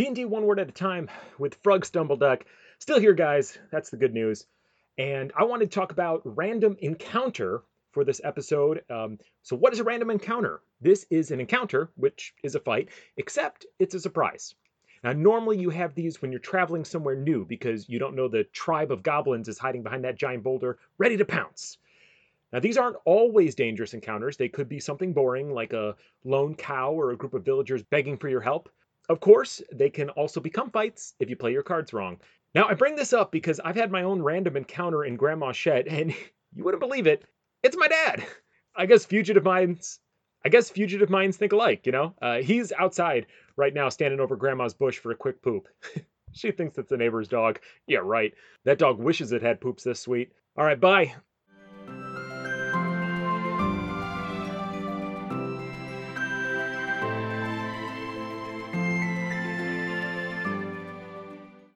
D&D one word at a time with Frog Stumbleduck. Still here, guys. That's the good news. And I wanted to talk about random encounter for this episode. Um, so, what is a random encounter? This is an encounter, which is a fight, except it's a surprise. Now, normally you have these when you're traveling somewhere new because you don't know the tribe of goblins is hiding behind that giant boulder, ready to pounce. Now, these aren't always dangerous encounters. They could be something boring, like a lone cow or a group of villagers begging for your help. Of course, they can also become fights if you play your cards wrong. Now, I bring this up because I've had my own random encounter in Grandma's shed, and you wouldn't believe it. It's my dad. I guess fugitive minds. I guess fugitive minds think alike, you know? Uh, he's outside right now, standing over Grandma's bush for a quick poop. she thinks it's the neighbor's dog. Yeah, right. That dog wishes it had poops this sweet. All right, bye.